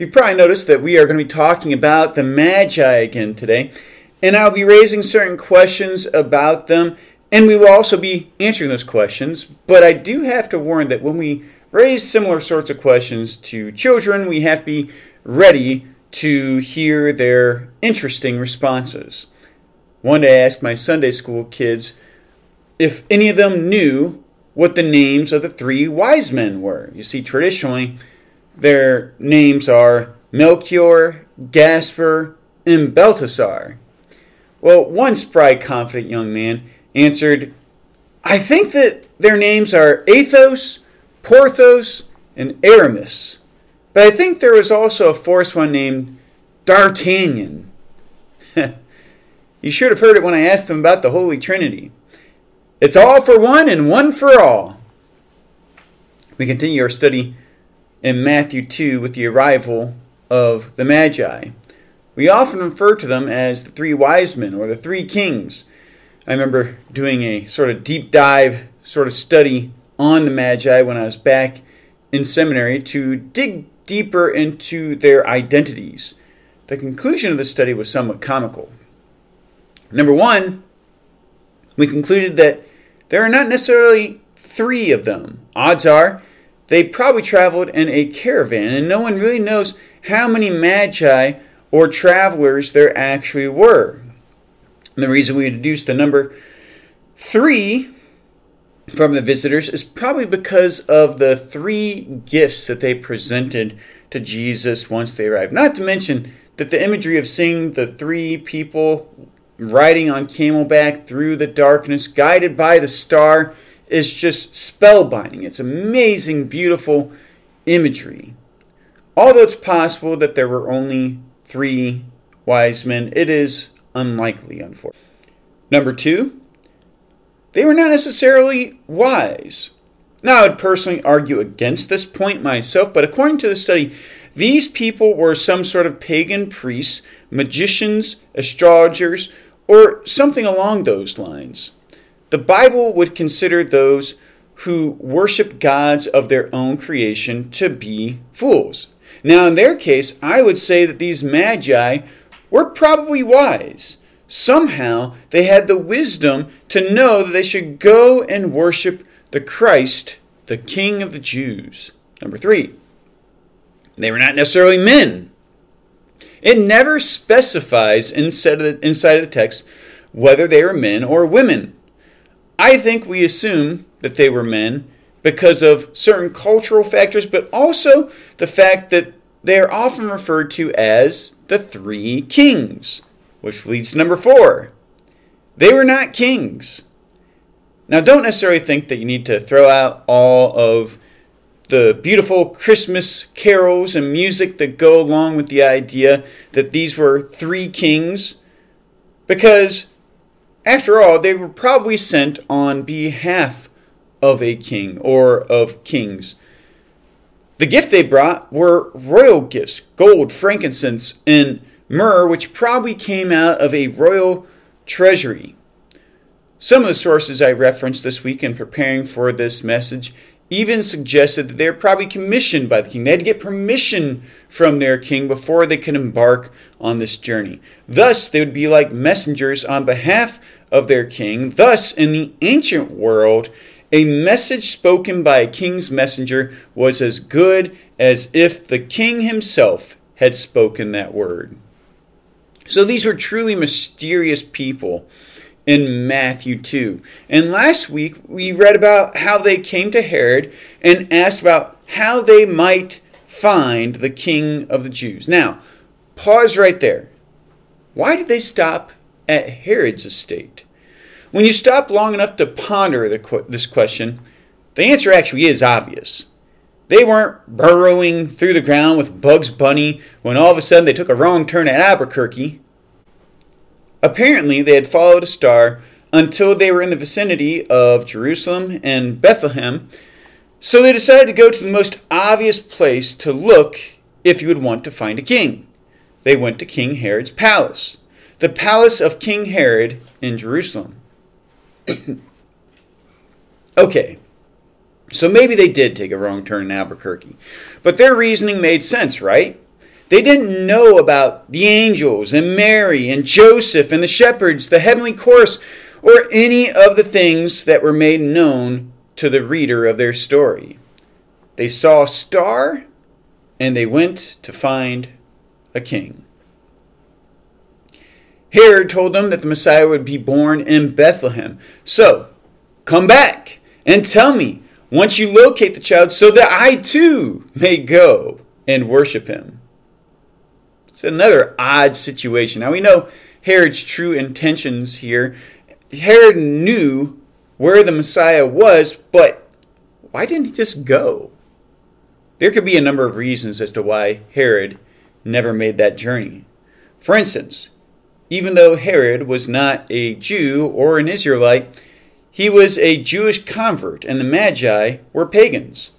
You've probably noticed that we are going to be talking about the Magi again today, and I'll be raising certain questions about them, and we will also be answering those questions. But I do have to warn that when we raise similar sorts of questions to children, we have to be ready to hear their interesting responses. One day I asked my Sunday school kids if any of them knew what the names of the three wise men were. You see, traditionally, their names are Melchior, Gaspar, and Belteshazzar. Well, one spry, confident young man answered, I think that their names are Athos, Porthos, and Aramis. But I think there was also a fourth one named D'Artagnan. you should have heard it when I asked them about the Holy Trinity. It's all for one and one for all. We continue our study in Matthew 2 with the arrival of the Magi. We often refer to them as the three wise men or the three kings. I remember doing a sort of deep dive sort of study on the Magi when I was back in seminary to dig deeper into their identities. The conclusion of the study was somewhat comical. Number one, we concluded that there are not necessarily three of them. Odds are they probably traveled in a caravan, and no one really knows how many magi or travelers there actually were. And the reason we deduced the number three from the visitors is probably because of the three gifts that they presented to Jesus once they arrived. Not to mention that the imagery of seeing the three people riding on camelback through the darkness, guided by the star, is just spellbinding. It's amazing, beautiful imagery. Although it's possible that there were only three wise men, it is unlikely, unfortunately. Number two, they were not necessarily wise. Now, I would personally argue against this point myself, but according to the study, these people were some sort of pagan priests, magicians, astrologers, or something along those lines. The Bible would consider those who worship gods of their own creation to be fools. Now, in their case, I would say that these magi were probably wise. Somehow, they had the wisdom to know that they should go and worship the Christ, the King of the Jews. Number three, they were not necessarily men. It never specifies inside of the, inside of the text whether they were men or women. I think we assume that they were men because of certain cultural factors, but also the fact that they are often referred to as the three kings, which leads to number four. They were not kings. Now, don't necessarily think that you need to throw out all of the beautiful Christmas carols and music that go along with the idea that these were three kings, because after all, they were probably sent on behalf of a king or of kings. The gift they brought were royal gifts gold, frankincense, and myrrh, which probably came out of a royal treasury. Some of the sources I referenced this week in preparing for this message even suggested that they were probably commissioned by the king. They had to get permission from their king before they could embark on this journey. Thus, they would be like messengers on behalf of their king. Thus, in the ancient world, a message spoken by a king's messenger was as good as if the king himself had spoken that word. So these were truly mysterious people in Matthew 2. And last week we read about how they came to Herod and asked about how they might find the king of the Jews. Now, pause right there. Why did they stop at Herod's estate? When you stop long enough to ponder the, this question, the answer actually is obvious. They weren't burrowing through the ground with Bugs Bunny when all of a sudden they took a wrong turn at Albuquerque. Apparently, they had followed a star until they were in the vicinity of Jerusalem and Bethlehem, so they decided to go to the most obvious place to look if you would want to find a king. They went to King Herod's palace, the palace of King Herod in Jerusalem. okay, so maybe they did take a wrong turn in Albuquerque, but their reasoning made sense, right? They didn't know about the angels and Mary and Joseph and the shepherds, the heavenly chorus, or any of the things that were made known to the reader of their story. They saw a star and they went to find a king. Herod told them that the Messiah would be born in Bethlehem. So, come back and tell me once you locate the child so that I too may go and worship him. It's another odd situation. Now we know Herod's true intentions here. Herod knew where the Messiah was, but why didn't he just go? There could be a number of reasons as to why Herod never made that journey. For instance, even though Herod was not a Jew or an Israelite, he was a Jewish convert, and the Magi were pagans.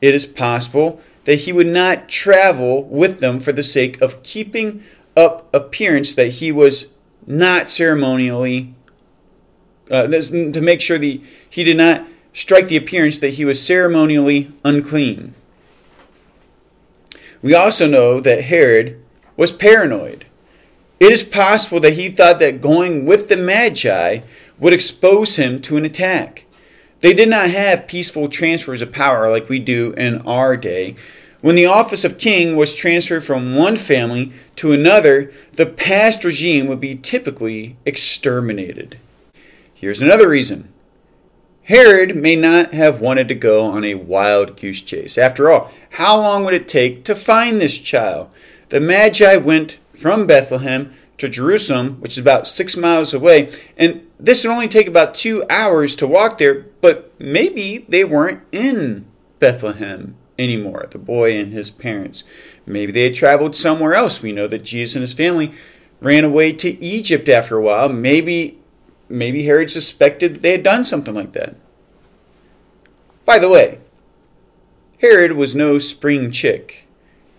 It is possible that he would not travel with them for the sake of keeping up appearance that he was not ceremonially, uh, to make sure that he did not strike the appearance that he was ceremonially unclean. We also know that Herod was paranoid. It is possible that he thought that going with the Magi would expose him to an attack. They did not have peaceful transfers of power like we do in our day. When the office of king was transferred from one family to another, the past regime would be typically exterminated. Here's another reason Herod may not have wanted to go on a wild goose chase. After all, how long would it take to find this child? The Magi went from Bethlehem to Jerusalem, which is about six miles away, and this would only take about two hours to walk there, but maybe they weren't in Bethlehem anymore, the boy and his parents. Maybe they had traveled somewhere else. We know that Jesus and his family ran away to Egypt after a while. Maybe maybe Herod suspected that they had done something like that. By the way, Herod was no spring chick.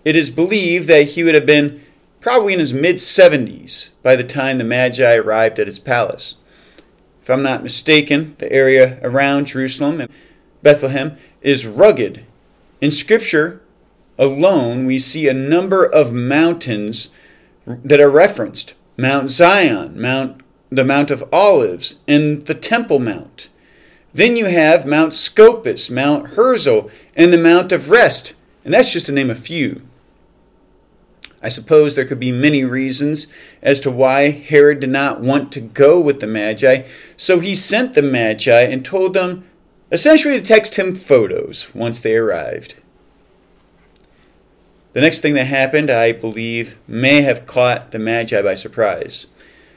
It is believed that he would have been probably in his mid 70s by the time the Magi arrived at his palace. If I'm not mistaken, the area around Jerusalem and Bethlehem is rugged. In Scripture alone, we see a number of mountains that are referenced Mount Zion, Mount, the Mount of Olives, and the Temple Mount. Then you have Mount Scopus, Mount Herzl, and the Mount of Rest, and that's just to name a few. I suppose there could be many reasons as to why Herod did not want to go with the Magi, so he sent the Magi and told them essentially to text him photos once they arrived. The next thing that happened, I believe, may have caught the Magi by surprise.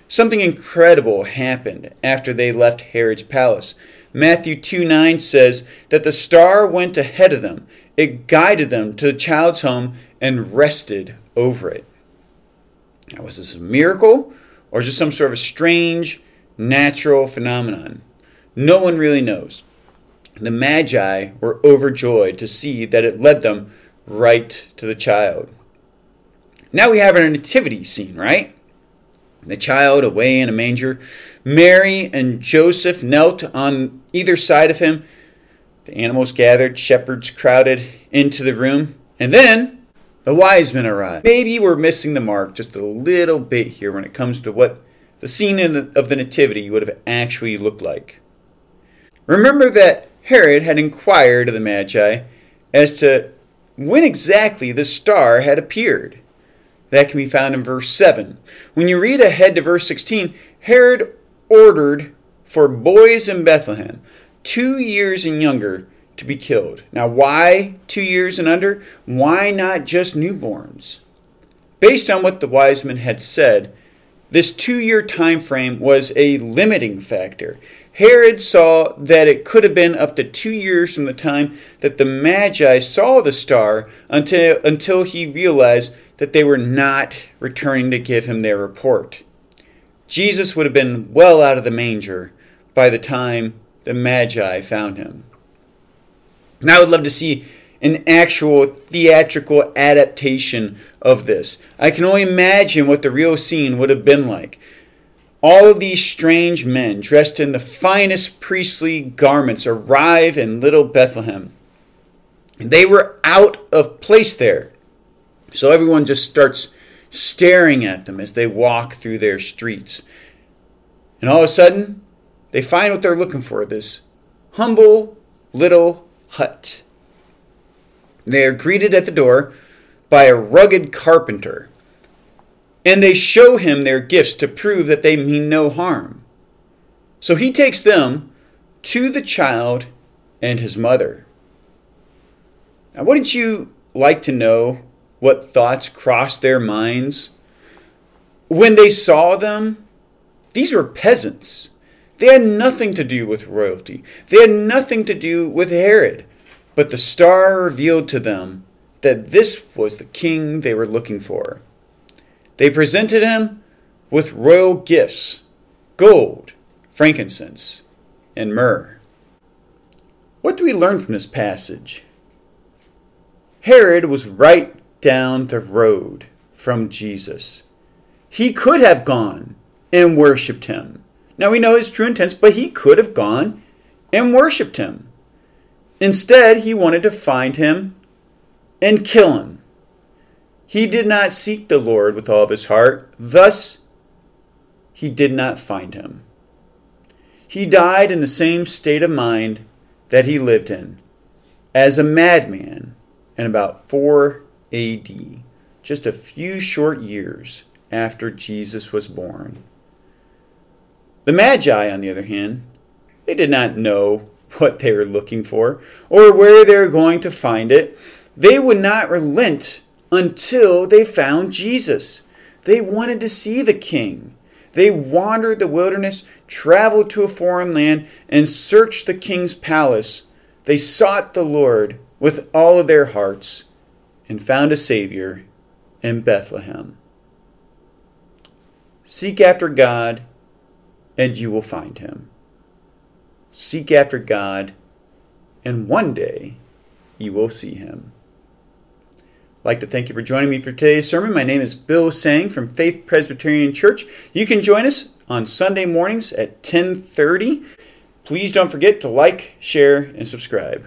Something incredible happened after they left Herod's palace. Matthew 2 9 says that the star went ahead of them. It guided them to the child's home and rested over it. Now, was this a miracle or just some sort of a strange natural phenomenon? No one really knows. The Magi were overjoyed to see that it led them right to the child. Now we have a nativity scene, right? The child away in a manger. Mary and Joseph knelt on either side of him. The animals gathered, shepherds crowded into the room. And then the wise men arrive. Maybe we're missing the mark just a little bit here when it comes to what the scene the, of the Nativity would have actually looked like. Remember that Herod had inquired of the Magi as to when exactly the star had appeared. That can be found in verse 7. When you read ahead to verse 16, Herod ordered for boys in Bethlehem, two years and younger, to be killed. Now, why two years and under? Why not just newborns? Based on what the wise men had said, this two year time frame was a limiting factor. Herod saw that it could have been up to two years from the time that the Magi saw the star until, until he realized that they were not returning to give him their report. Jesus would have been well out of the manger by the time the Magi found him. Now, I would love to see an actual theatrical adaptation of this. I can only imagine what the real scene would have been like. All of these strange men, dressed in the finest priestly garments, arrive in little Bethlehem. They were out of place there. So everyone just starts staring at them as they walk through their streets. And all of a sudden, they find what they're looking for this humble little hut. They are greeted at the door by a rugged carpenter, and they show him their gifts to prove that they mean no harm. So he takes them to the child and his mother. Now, wouldn't you like to know what thoughts crossed their minds? When they saw them, these were peasants. They had nothing to do with royalty. They had nothing to do with Herod. But the star revealed to them that this was the king they were looking for. They presented him with royal gifts gold, frankincense, and myrrh. What do we learn from this passage? Herod was right down the road from Jesus. He could have gone and worshiped him. Now we know his true intents, but he could have gone and worshiped him. Instead, he wanted to find him and kill him. He did not seek the Lord with all of his heart, thus, he did not find him. He died in the same state of mind that he lived in, as a madman, in about 4 AD, just a few short years after Jesus was born. The Magi, on the other hand, they did not know what they were looking for or where they were going to find it. They would not relent until they found Jesus. They wanted to see the king. They wandered the wilderness, traveled to a foreign land, and searched the king's palace. They sought the Lord with all of their hearts and found a Savior in Bethlehem. Seek after God, and you will find him. Seek after God, and one day you will see him. I'd like to thank you for joining me for today's sermon. My name is Bill Seng from Faith Presbyterian Church. You can join us on Sunday mornings at 10:30. Please don't forget to like, share, and subscribe.